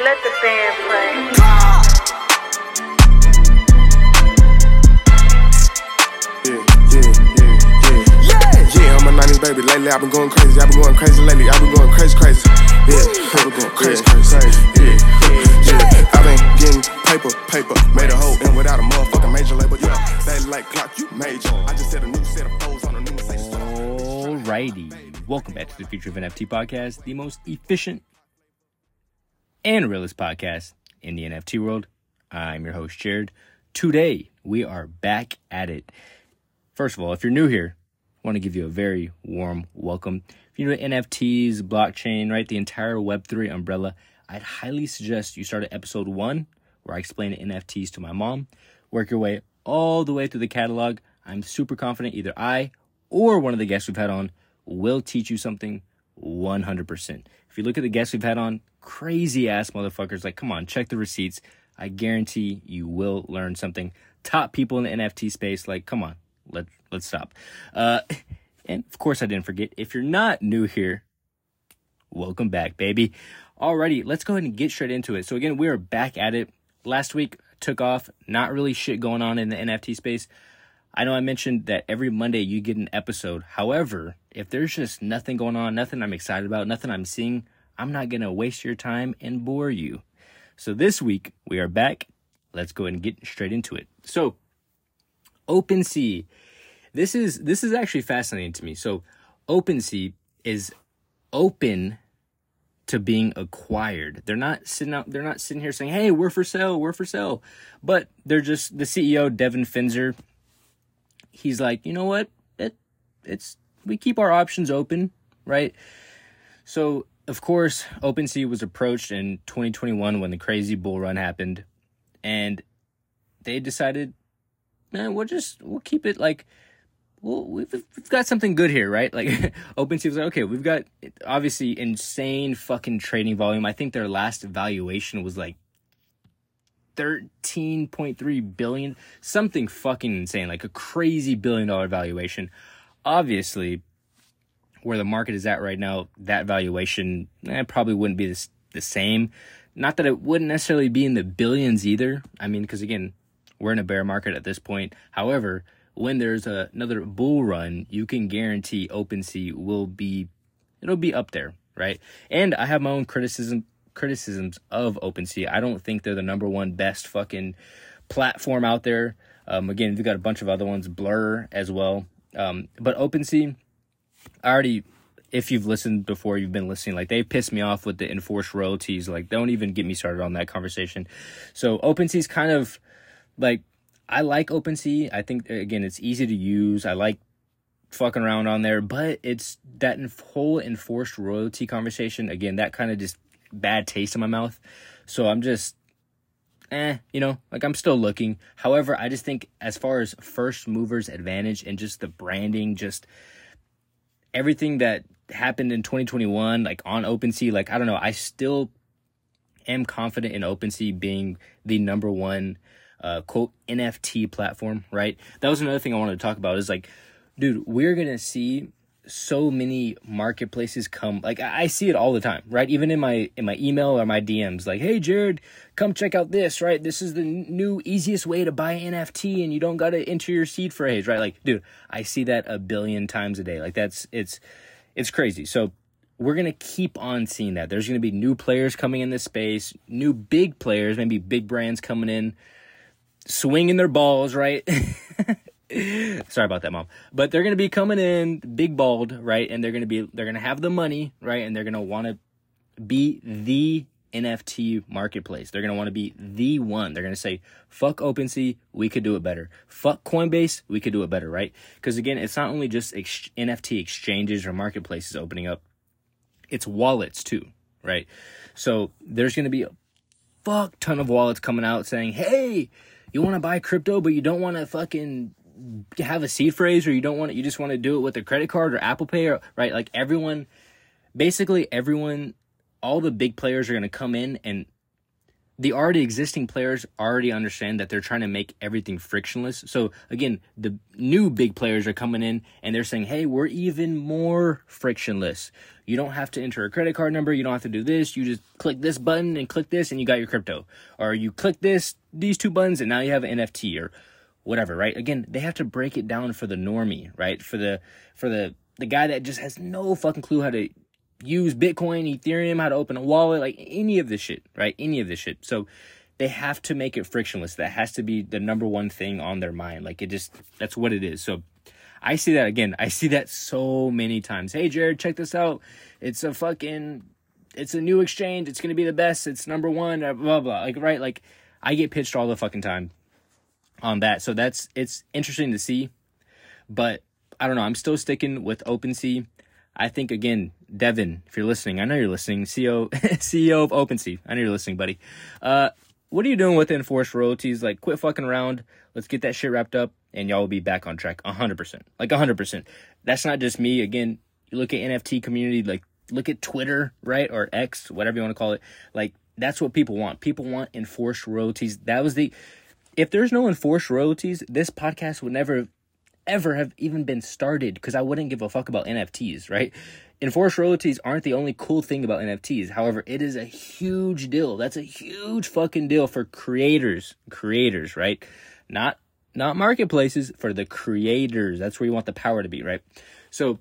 Let the band play. Yeah, yeah, yeah, yeah. Yeah, I'm a 90s baby. Lately, I've been going crazy. I've been going crazy lately. I've been going crazy, crazy. Yeah, I've been going crazy, crazy. Yeah, yeah. I've been getting paper, paper. Made a hole in without a motherfucking major label. Yeah, they like clock, you major. I just said a new set of foes on a new Mercedes. Alrighty. Welcome back to the Future of NFT podcast, the most efficient and realist podcast in the NFT world. I'm your host, Jarrod. Today, we are back at it. First of all, if you're new here, I want to give you a very warm welcome. If you're new to NFTs, blockchain, right, the entire Web3 umbrella, I'd highly suggest you start at episode one, where I explain NFTs to my mom. Work your way all the way through the catalog. I'm super confident either I or one of the guests we've had on will teach you something 100%. If you look at the guests we've had on, crazy ass motherfuckers, like, come on, check the receipts. I guarantee you will learn something. Top people in the NFT space, like, come on, let, let's stop. Uh, and of course, I didn't forget, if you're not new here, welcome back, baby. Alrighty, let's go ahead and get straight into it. So, again, we are back at it. Last week took off, not really shit going on in the NFT space. I know I mentioned that every Monday you get an episode. However, if there's just nothing going on, nothing I'm excited about, nothing I'm seeing, I'm not going to waste your time and bore you. So this week we are back. Let's go and get straight into it. So, OpenSea. This is this is actually fascinating to me. So, OpenSea is open to being acquired. They're not sitting out they're not sitting here saying, "Hey, we're for sale, we're for sale." But they're just the CEO Devin Finzer he's like, you know what? It, it's we keep our options open, right? So of course, OpenSea was approached in 2021 when the crazy bull run happened, and they decided, man, we'll just we'll keep it like. Well, we've, we've got something good here, right? Like, OpenSea was like, okay, we've got obviously insane fucking trading volume. I think their last valuation was like 13.3 billion something fucking insane like a crazy billion dollar valuation obviously where the market is at right now that valuation eh, probably wouldn't be the same not that it wouldn't necessarily be in the billions either i mean because again we're in a bear market at this point however when there's a, another bull run you can guarantee OpenSea will be it'll be up there right and i have my own criticism criticisms of OpenSea. I don't think they're the number one best fucking platform out there. Um, again, we've got a bunch of other ones, Blur as well. Um, but OpenSea, I already, if you've listened before, you've been listening, like they pissed me off with the enforced royalties. Like, don't even get me started on that conversation. So OpenSea's kind of like, I like OpenSea. I think, again, it's easy to use. I like fucking around on there, but it's that whole enforced royalty conversation. Again, that kind of just bad taste in my mouth. So I'm just, eh, you know, like I'm still looking. However, I just think as far as first movers advantage and just the branding, just everything that happened in 2021, like on OpenSea, like I don't know, I still am confident in OpenSea being the number one uh, quote NFT platform, right? That was another thing I wanted to talk about is like, dude, we're gonna see so many marketplaces come like I see it all the time, right? Even in my in my email or my DMs, like, hey Jarrod, come check out this, right? This is the new easiest way to buy NFT and you don't gotta enter your seed phrase, right? Like, dude, I see that a billion times a day. Like that's it's it's crazy. So we're gonna keep on seeing that. There's gonna be new players coming in this space, new big players, maybe big brands coming in, swinging their balls, right? Sorry about that, mom. But they're gonna be coming in big balled, right? And they're gonna be they're gonna have the money, right? And they're gonna want to be the NFT marketplace. They're gonna want to be the one. They're gonna say, "Fuck OpenSea, we could do it better. Fuck Coinbase, we could do it better." Right? Because again, it's not only just ex- NFT exchanges or marketplaces opening up; it's wallets too, right? So there's gonna be a fuck ton of wallets coming out saying, "Hey, you want to buy crypto, but you don't want to fucking have a seed phrase or you don't want it, you just want to do it with a credit card or Apple Pay or right like everyone basically everyone all the big players are going to come in and the already existing players already understand that they're trying to make everything frictionless. So again, the new big players are coming in and they're saying, "Hey, we're even more frictionless. You don't have to enter a credit card number. You don't have to do this. You just click this button and click this, and you got your crypto. Or you click this, these two buttons, and now you have an NFT or whatever. Right? Again, they have to break it down for the normie, right? For the for the the guy that just has no fucking clue how to use Bitcoin, Ethereum, how to open a wallet, like any of this shit, right? Any of this shit. So they have to make it frictionless. That has to be the number one thing on their mind. Like it just, that's what it is. So I see that again. I see that so many times. Hey, Jarrod, check this out. It's a fucking, it's a new exchange. It's going to be the best. It's number one, blah, blah, blah. Like, right? Like I get pitched all the fucking time on that. So that's, it's interesting to see, but I don't know. I'm still sticking with OpenSea. I think again, Devin, if you're listening, I know you're listening. CEO CEO of OpenSea, I know you're listening, buddy. Uh, what are you doing with enforced royalties? Like, quit fucking around. Let's get that shit wrapped up, and y'all will be back on track, hundred percent. Like hundred percent. That's not just me. Again, you look at NFT community, like look at Twitter, right, or X, whatever you want to call it. Like that's what people want. People want enforced royalties. That was the. If there's no enforced royalties, this podcast would never ever have even been started because I wouldn't give a fuck about NFTs, right? Enforced royalties aren't the only cool thing about NFTs. However, it is a huge deal. That's a huge fucking deal for creators, creators, right? Not not marketplaces for the creators. That's where you want the power to be, right? So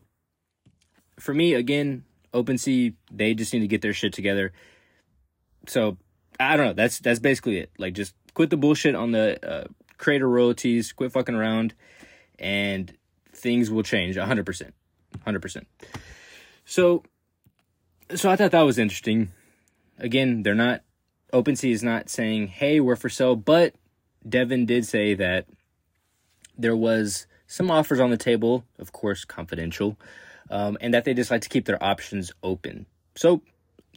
for me, again, OpenSea, they just need to get their shit together. So I don't know. That's that's basically it. Like just quit the bullshit on the uh, creator royalties. Quit fucking around and things will change 100%. 100%. So so I thought that was interesting. Again, they're not OpenSea is not saying, "Hey, we're for sale," but Devin did say that there was some offers on the table, of course, confidential, um, and that they just like to keep their options open. So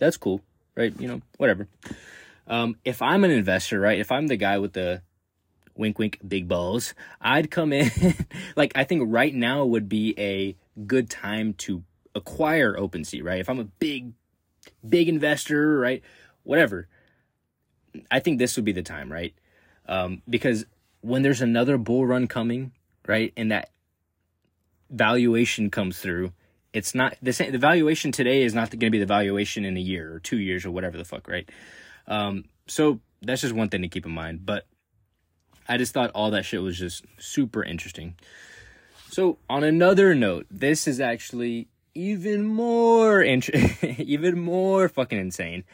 that's cool, right? You know, whatever. Um, if I'm an investor, right? If I'm the guy with the wink wink big balls i'd come in like i think right now would be a good time to acquire OpenSea, right? If I'm a big, big investor, right? Whatever. I think this would be the time, right? Um, because when there's another bull run coming, right, and that valuation comes through, it's not the same. The valuation today is not going to be the valuation in a year or two years or whatever the fuck, right? Um, so that's just one thing to keep in mind. But I just thought all that shit was just super interesting. So, on another note, this is actually even more int- even more fucking insane.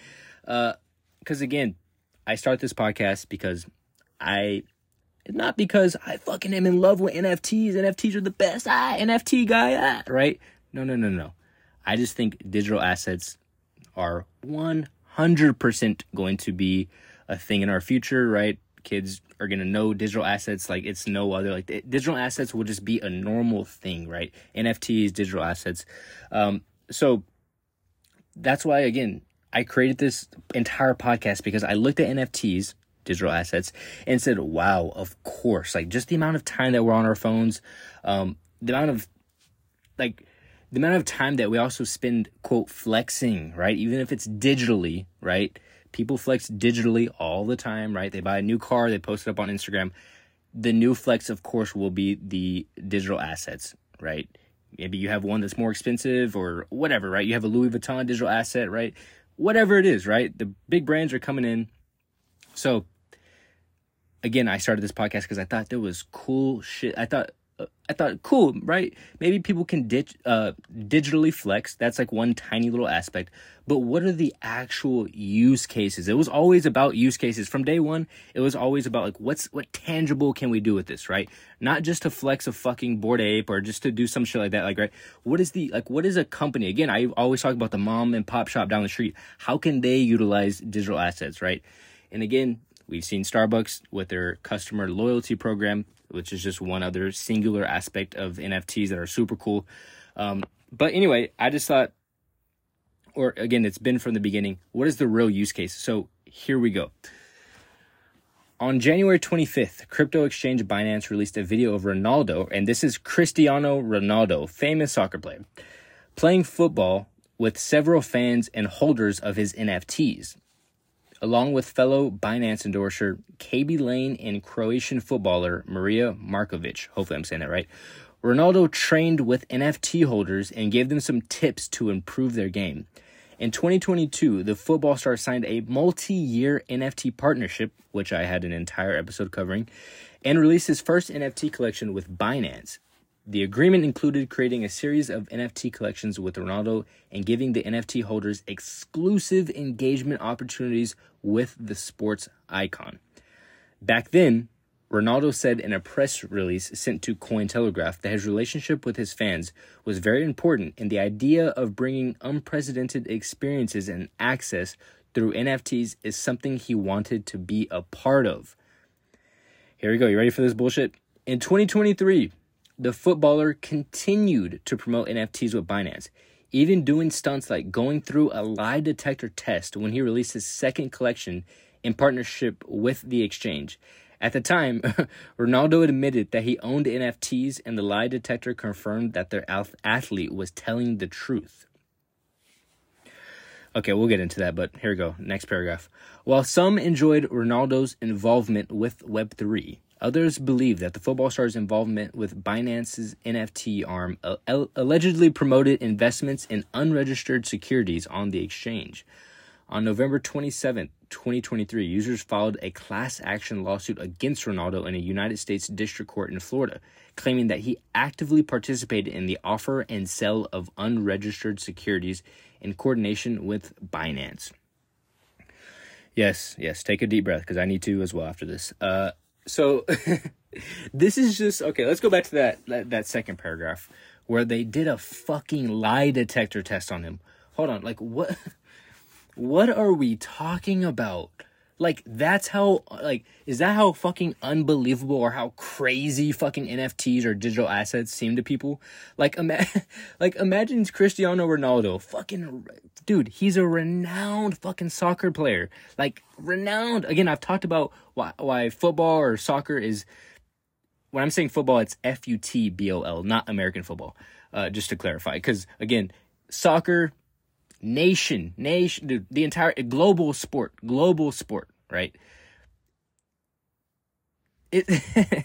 Uh, because again, I start this podcast because I, not because I fucking am in love with NFTs. NFTs are the best. Ah, NFT guy. Ah, right? No, no, no, no. I just think digital assets are 100% going to be a thing in our future, right? Kids are going to know digital assets like it's no other like digital assets will just be a normal thing right? Nfts digital assets. Um, so that's why again i created this entire podcast because i looked at nfts digital assets and said wow of course. Like just the amount of time that we're on our phones um, the amount of like the amount of time that we also spend quote flexing right even if it's digitally right People flex digitally all the time, right? They buy a new car, they post it up on Instagram. The new flex, of course, will be the digital assets, right? Maybe you have one that's more expensive or whatever, right? You have a Louis Vuitton digital asset, right? Whatever it is, right? The big brands are coming in. So, again, I started this podcast because I thought there was cool shit. I thought I thought, cool, right? Maybe people can ditch, uh, digitally flex. That's like one tiny little aspect. But what are the actual use cases? It was always about use cases from day one. It was always about like, what's, what tangible can we do with this, right? Not just to flex a fucking Bored Ape or just to do some shit like that. Like, right? What is the, like, what is a company? Again, I always talk about the mom and pop shop down the street. How can they utilize digital assets, right? And again, we've seen Starbucks with their customer loyalty program which is just one other singular aspect of NFTs that are super cool. Um, but anyway, I just thought, or again, it's been from the beginning. What is the real use case? So here we go. On January 25th, crypto exchange Binance released a video of Ronaldo, and this is Cristiano Ronaldo, famous soccer player, playing football with several fans and holders of his NFTs. Along with fellow Binance endorser KB Lane and Croatian footballer Maria Markovic. Hopefully, I'm saying that right. Ronaldo trained with NFT holders and gave them some tips to improve their game. In 2022, the football star signed a multi year NFT partnership, which I had an entire episode covering, and released his first NFT collection with Binance. The agreement included creating a series of NFT collections with Ronaldo and giving the NFT holders exclusive engagement opportunities with the sports icon. Back then, Ronaldo said in a press release sent to Cointelegraph that his relationship with his fans was very important and the idea of bringing unprecedented experiences and access through NFTs is something he wanted to be a part of. Here we go. You ready for this bullshit? In 2023, the footballer continued to promote NFTs with Binance, even doing stunts like going through a lie detector test when he released his second collection in partnership with the exchange. At the time, Ronaldo admitted that he owned NFTs, and the lie detector confirmed that their athlete was telling the truth. Okay, we'll get into that, but here we go. Next paragraph. While some enjoyed Ronaldo's involvement with Web3, Others believe that the football star's involvement with Binance's NFT arm allegedly promoted investments in unregistered securities on the exchange. On November 27, 2023, users filed a class action lawsuit against Ronaldo in a United States District Court in Florida, claiming that he actively participated in the offer and sale of unregistered securities in coordination with Binance. Yes, yes, take a deep breath because I need to as well after this. Uh, so this is just okay. Let's go back to that, that that second paragraph where they did a fucking lie detector test on him. Hold on, like what? What are we talking about? Like that's how like is that how fucking unbelievable or how crazy fucking NFTs or digital assets seem to people? Like ima- like imagine Cristiano Ronaldo, fucking dude, he's a renowned fucking soccer player. Like renowned. Again, I've talked about why why football or soccer is when I'm saying football, it's F U T B O L, not American football. Uh, just to clarify, because again, soccer nation, nation, dude, the entire global sport, global sport, right? It,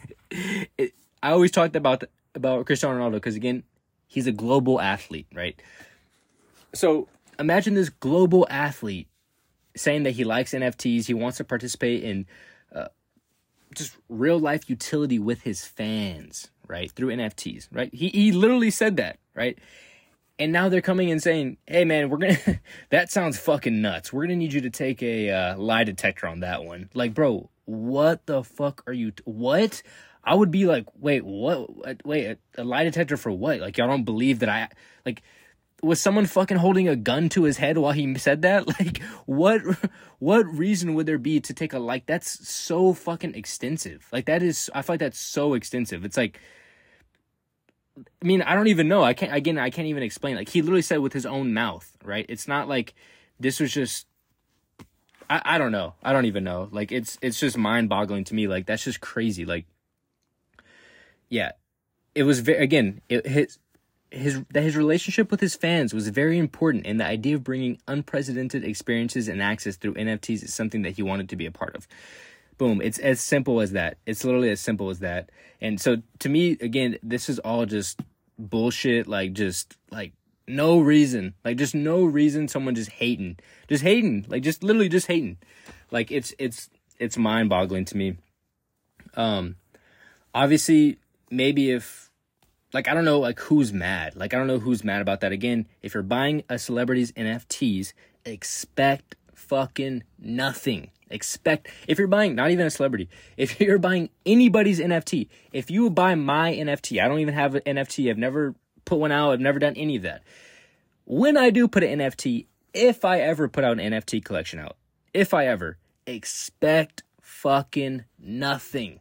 it I always talked about about Cristiano Ronaldo because again, he's a global athlete, right? So imagine this global athlete saying that he likes NFTs, he wants to participate in uh, just real life utility with his fans, right? Through NFTs, right? He he literally said that, right? And now they're coming and saying, "Hey, man, we're gonna that sounds fucking nuts. We're gonna need you to take a uh, lie detector on that one." Like, bro, what the fuck are you? T- what? I would be like, wait, what? Wait, a, a lie detector for what? Like, y'all don't believe that I like was someone fucking holding a gun to his head while he said that? Like, what, what reason would there be to take a like? That's so fucking extensive. Like, that is, I feel like that's so extensive. It's like, I mean, I don't even know. I can't again. I can't even explain. Like he literally said with his own mouth, right? It's not like this was just. I I don't know. I don't even know. Like it's it's just mind boggling to me. Like that's just crazy. Like, yeah, it was very again. It his his that his relationship with his fans was very important, and the idea of bringing unprecedented experiences and access through NFTs is something that he wanted to be a part of. Boom. It's as simple as that. It's literally as simple as that. And so to me, again, this is all just bullshit. Like just like no reason. Like just no reason. Someone just hating, just hating. Like just literally just hating. Like it's it's it's mind boggling to me. Um, obviously, maybe if like I don't know like who's mad. Like I don't know who's mad about that. Again, if you're buying a celebrity's NFTs, expect fucking nothing. Expect if you're buying not even a celebrity, if you're buying anybody's NFT, if you buy my NFT, I don't even have an NFT. I've never put one out. I've never done any of that. When I do put an NFT, if I ever put out an NFT collection out, if I ever expect fucking nothing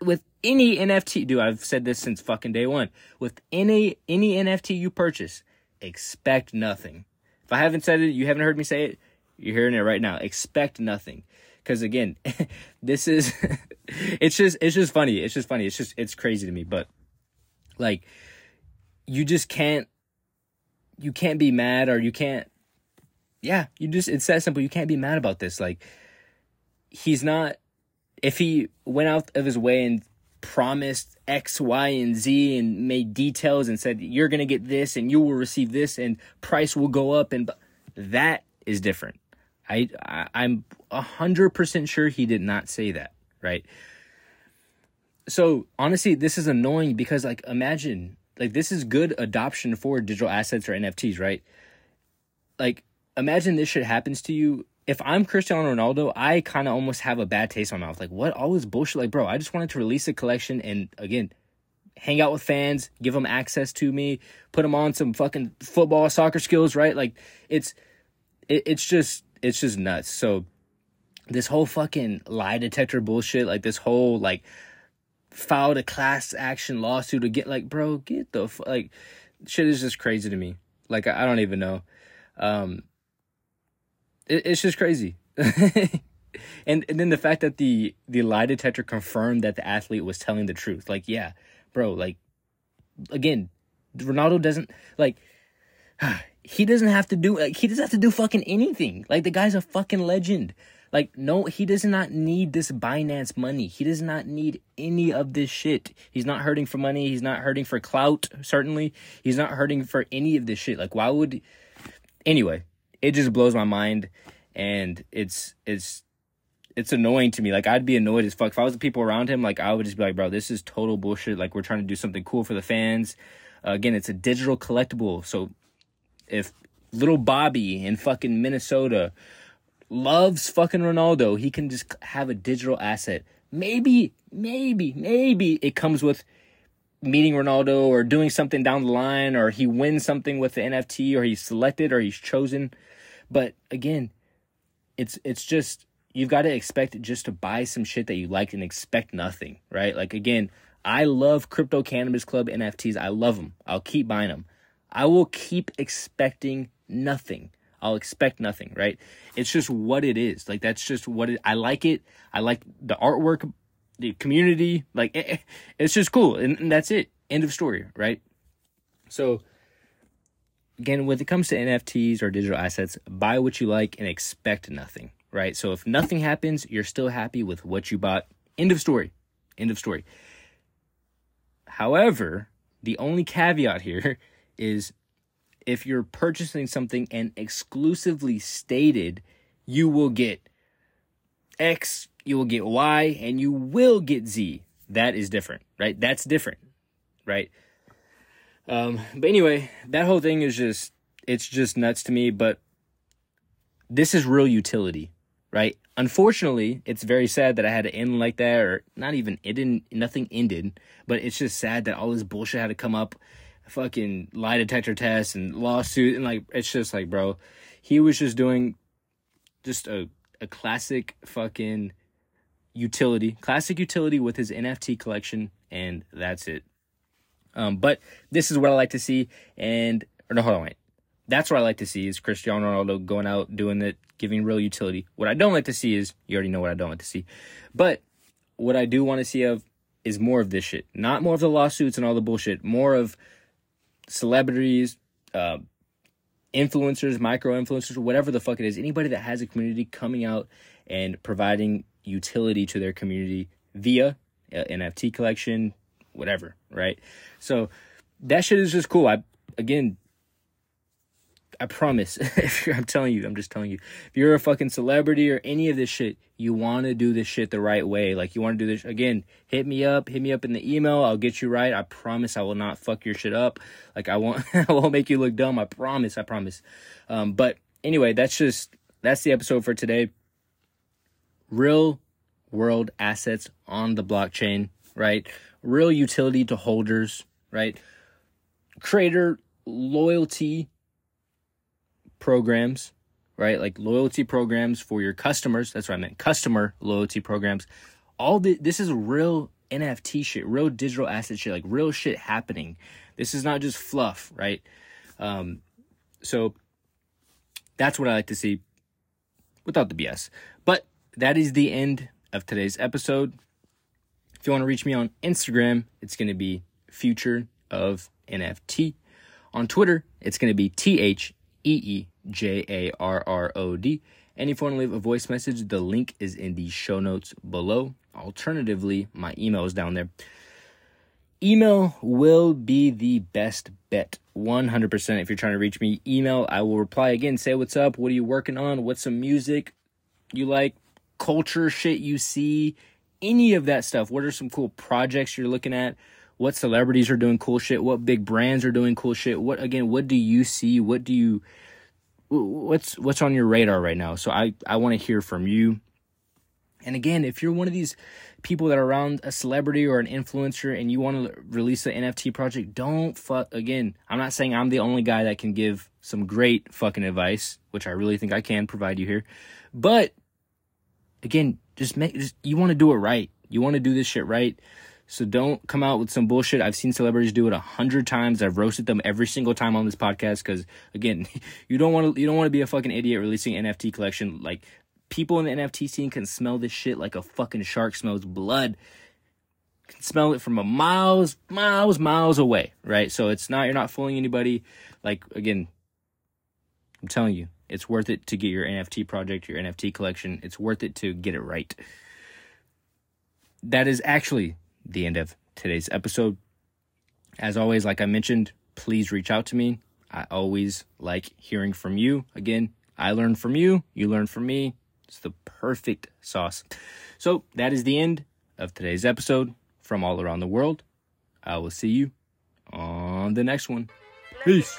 with any NFT. Dude, I've said this since fucking day one. With any any NFT you purchase, expect nothing. If I haven't said it, you haven't heard me say it. You're hearing it right now. Expect nothing because again this is it's just it's just funny it's just funny it's just it's crazy to me but like you just can't you can't be mad or you can't yeah, you just it's that simple. You can't be mad about this. Like he's not if he went out of his way and promised X, Y, and Z and made details and said you're gonna get this and you will receive this and price will go up and that is different. I, I I'm hundred percent sure he did not say that, right? So honestly, this is annoying because like imagine like this is good adoption for digital assets or NFTs, right? Like imagine this shit happens to you. If I'm Cristiano Ronaldo, I kind of almost have a bad taste in my mouth. Like, what? All this bullshit. Like, bro, I just wanted to release a collection and again, hang out with fans, give them access to me, put them on some fucking football, soccer skills, right? Like, it's, it, it's just, it's just nuts. So, this whole fucking lie detector bullshit, like this whole like filed a class action lawsuit to get like, bro, get the like, shit is just crazy to me. Like, I, I don't even know. Um, it, it's just crazy. and and then the fact that the the lie detector confirmed that the athlete was telling the truth. Like, yeah, bro, like again, Ronaldo doesn't like he doesn't have to do like he doesn't have to do fucking anything. Like the guy's a fucking legend. Like no, he does not need this Binance money. He does not need any of this shit. He's not hurting for money. He's not hurting for clout. Certainly, he's not hurting for any of this shit. Like why would? Anyway, it just blows my mind, and it's it's it's annoying to me. Like I'd be annoyed as fuck if I was the people around him. Like I would just be like, bro, this is total bullshit. Like we're trying to do something cool for the fans. Uh, again, it's a digital collectible. So if little Bobby in fucking Minnesota loves fucking Ronaldo, he can just have a digital asset. Maybe, maybe, maybe it comes with meeting Ronaldo or doing something down the line, or he wins something with the NFT, or he's selected, or he's chosen. But again, it's it's just you've got to expect just to buy some shit that you like and expect nothing, right? Like again, I love Crypto Cannabis Club NFTs. I love them. I'll keep buying them. I will keep expecting nothing. I'll expect nothing, right? It's just what it is. Like that's just what it, I like it. I like the artwork, the community. Like it, it's just cool, and, and that's it. End of story, right? So again, when it comes to NFTs or digital assets, buy what you like and expect nothing, right? So if nothing happens, you're still happy with what you bought. End of story. End of story. However, the only caveat here is if you're purchasing something and exclusively stated you will get X, you will get Y, and you will get Z. That is different, right? That's different, right? Um, but anyway, that whole thing is just it's just nuts to me, but this is real utility, right? Unfortunately, it's very sad that I had to end like that, or not even it didn't nothing ended, but it's just sad that all this bullshit had to come up fucking lie detector tests and lawsuit and like it's just like bro he was just doing just a, a classic fucking utility classic utility with his nft collection and that's it. Um but this is what i like to see and or no hold on wait. That's what i like to see is cristiano ronaldo going out doing it giving real utility. What i don't like to see is you already know what i don't like to see. But what i do want to see of is more of this shit. Not more of the lawsuits and all the bullshit more of celebrities, uh, influencers, micro influencers, whatever the fuck it is, anybody that has a community coming out and providing utility to their community via uh, NFT collection, whatever, right? So that shit is just cool. I again, I promise. if I'm telling you, I'm just telling you. If you're a fucking celebrity or any of this shit, you want to do this shit the right way. Like you want to do this again. Hit me up. Hit me up in the email. I'll get you right. I promise. I will not fuck your shit up. Like I won't. I won't make you look dumb. I promise. I promise. Um, but anyway, that's just that's the episode for today. Real world assets on the blockchain, right? Real utility to holders, right? Creator loyalty programs, right? Like loyalty programs for your customers. That's what I meant. Customer loyalty programs. All the, this is real NFT shit, real digital asset shit, like real shit happening. This is not just fluff, right? Um, so that's what I like to see without the BS. But that is the end of today's episode. If you want to reach me on Instagram, it's going to be future of NFT. On Twitter, it's going to be T H E E J A R R O D. And if you want to leave a voice message, the link is in the show notes below. Alternatively, my email is down there. Email will be the best bet. 100% if you're trying to reach me. Email, I will reply again, say what's up, what are you working on, what's some music you like, culture shit you see, any of that stuff. What are some cool projects you're looking at? What celebrities are doing cool shit? What big brands are doing cool shit? What again, what do you see? What do you what's what's on your radar right now? So I I want to hear from you. And again, if you're one of these people that are around a celebrity or an influencer and you want to release an NFT project, don't fuck again. I'm not saying I'm the only guy that can give some great fucking advice, which I really think I can provide you here. But again, just make just, you want to do it right. You want to do this shit right. So don't come out with some bullshit. I've seen celebrities do it a hundred times. I've roasted them every single time on this podcast because again, you don't want to you don't want to be a fucking idiot releasing NFT collection. Like people in the NFT scene can smell this shit like a fucking shark smells blood. Can smell it from a miles, miles, miles away, right? So it's not you're not fooling anybody. Like again, I'm telling you, it's worth it to get your NFT project, your NFT collection. It's worth it to get it right. That is actually the end of today's episode. As always, like I mentioned, please reach out to me. I always like hearing from you. Again, I learn from you, you learn from me. It's the perfect sauce. So that is the end of today's episode from all around the world. I will see you on the next one. Peace.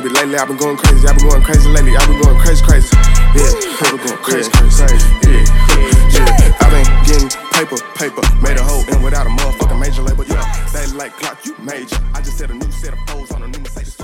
Baby. Lately, I've been going crazy. I've been going crazy lately. I've been going crazy, crazy. Yeah, I've going crazy, crazy. Yeah, yeah. I've been getting paper, paper. Made a hole in without a motherfucking major label. Yeah, they like clock, you major. I just set a new set of foes on a new Mercedes.